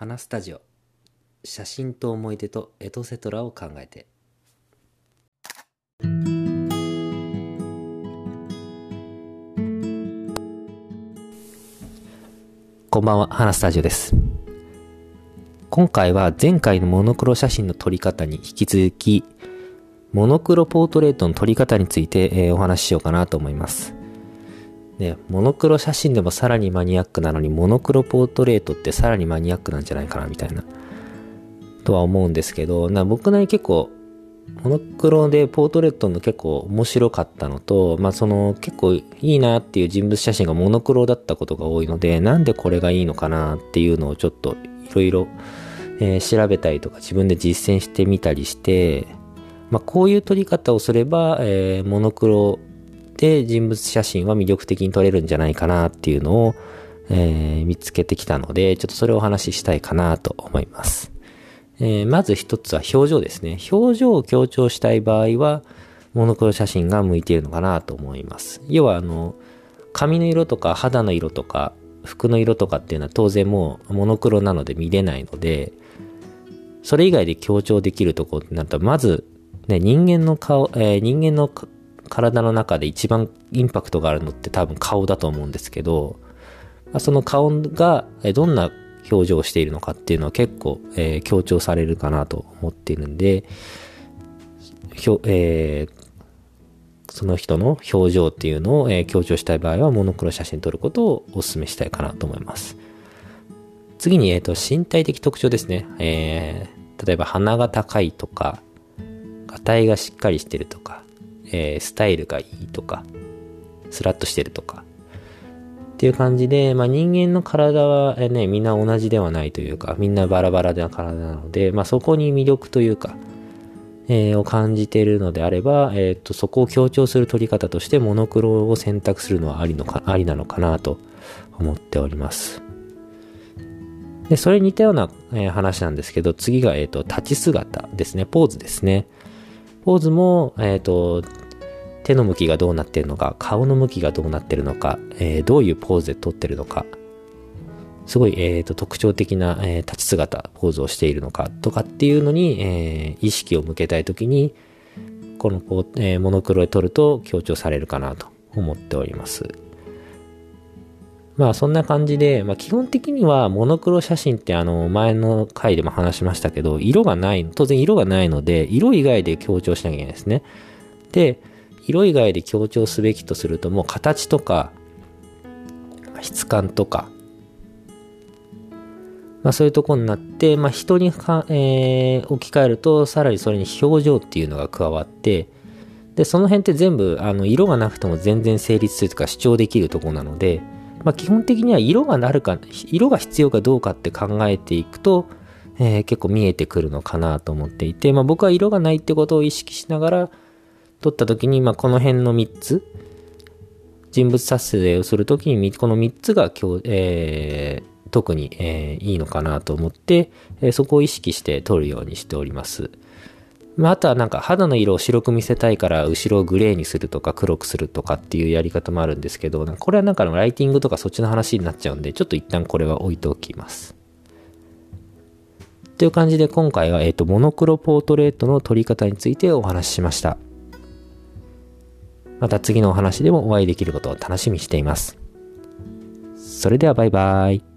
花スタジオ。写真と思い出とエトセトラを考えて。こんばんは花スタジオです。今回は前回のモノクロ写真の撮り方に引き続きモノクロポートレートの撮り方について、えー、お話ししようかなと思います。ね、モノクロ写真でもさらにマニアックなのに、モノクロポートレートってさらにマニアックなんじゃないかな、みたいな、とは思うんですけど、な僕なり結構、モノクロでポートレートの結構面白かったのと、まあその結構いいなっていう人物写真がモノクロだったことが多いので、なんでこれがいいのかなっていうのをちょっといろいろ調べたりとか自分で実践してみたりして、まあこういう撮り方をすれば、えー、モノクロで人物写真は魅力的に撮れるんじゃないかなっていうのを、えー、見つけてきたので、ちょっとそれをお話ししたいかなと思います。えー、まず一つは表情ですね。表情を強調したい場合は、モノクロ写真が向いているのかなと思います。要はあの、髪の色とか肌の色とか服の色とかっていうのは当然もうモノクロなので見れないので、それ以外で強調できるところになると、まず、ね、人間の顔、えー、人間の体の中で一番インパクトがあるのって多分顔だと思うんですけど、その顔がどんな表情をしているのかっていうのは結構、えー、強調されるかなと思っているんで、ひょえー、その人の表情っていうのを、えー、強調したい場合はモノクロ写真撮ることをお勧めしたいかなと思います。次に、え、ー、と、身体的特徴ですね。えー、例えば鼻が高いとか、がたいがしっかりしてるとか、えー、スタイルがいいとか、スラッとしてるとか、っていう感じで、まあ、人間の体はね、みんな同じではないというか、みんなバラバラな体なので、まあ、そこに魅力というか、えー、を感じているのであれば、えっ、と、そこを強調する取り方としてモノクロを選択するのはありのか、ありなのかなと思っております。で、それに似たような、え、話なんですけど、次が、えっ、と、立ち姿ですね、ポーズですね。ポーズも、えっ、と、手の向きがどうなってるのか、顔の向きがどうなってるのか、えー、どういうポーズで撮ってるのか、すごい、えーと、特徴的な、えー、立ち姿、ポーズをしているのかとかっていうのに、えー、意識を向けたい時に、このポ、えー、モノクロで撮ると強調されるかなと思っております。まあそんな感じで、まあ基本的にはモノクロ写真ってあの前の回でも話しましたけど、色がない、当然色がないので、色以外で強調しなきゃいけないですね。で、色以外で強調すべきとするともう形とか質感とか、まあ、そういうとこになって、まあ、人にか、えー、置き換えるとさらにそれに表情っていうのが加わってでその辺って全部あの色がなくても全然成立するとか主張できるとこなので、まあ、基本的には色がなるか色が必要かどうかって考えていくと、えー、結構見えてくるのかなと思っていて、まあ、僕は色がないってことを意識しながら撮った時に、まあ、この辺の3つ、人物撮影をするときに、この3つが今日、えー、特に、えー、いいのかなと思って、え、そこを意識して撮るようにしております。まあ、あとはなんか肌の色を白く見せたいから後ろをグレーにするとか黒くするとかっていうやり方もあるんですけど、これはなんかライティングとかそっちの話になっちゃうんで、ちょっと一旦これは置いておきます。という感じで今回は、えっ、ー、と、モノクロポートレートの撮り方についてお話ししました。また次のお話でもお会いできることを楽しみにしています。それではバイバイ。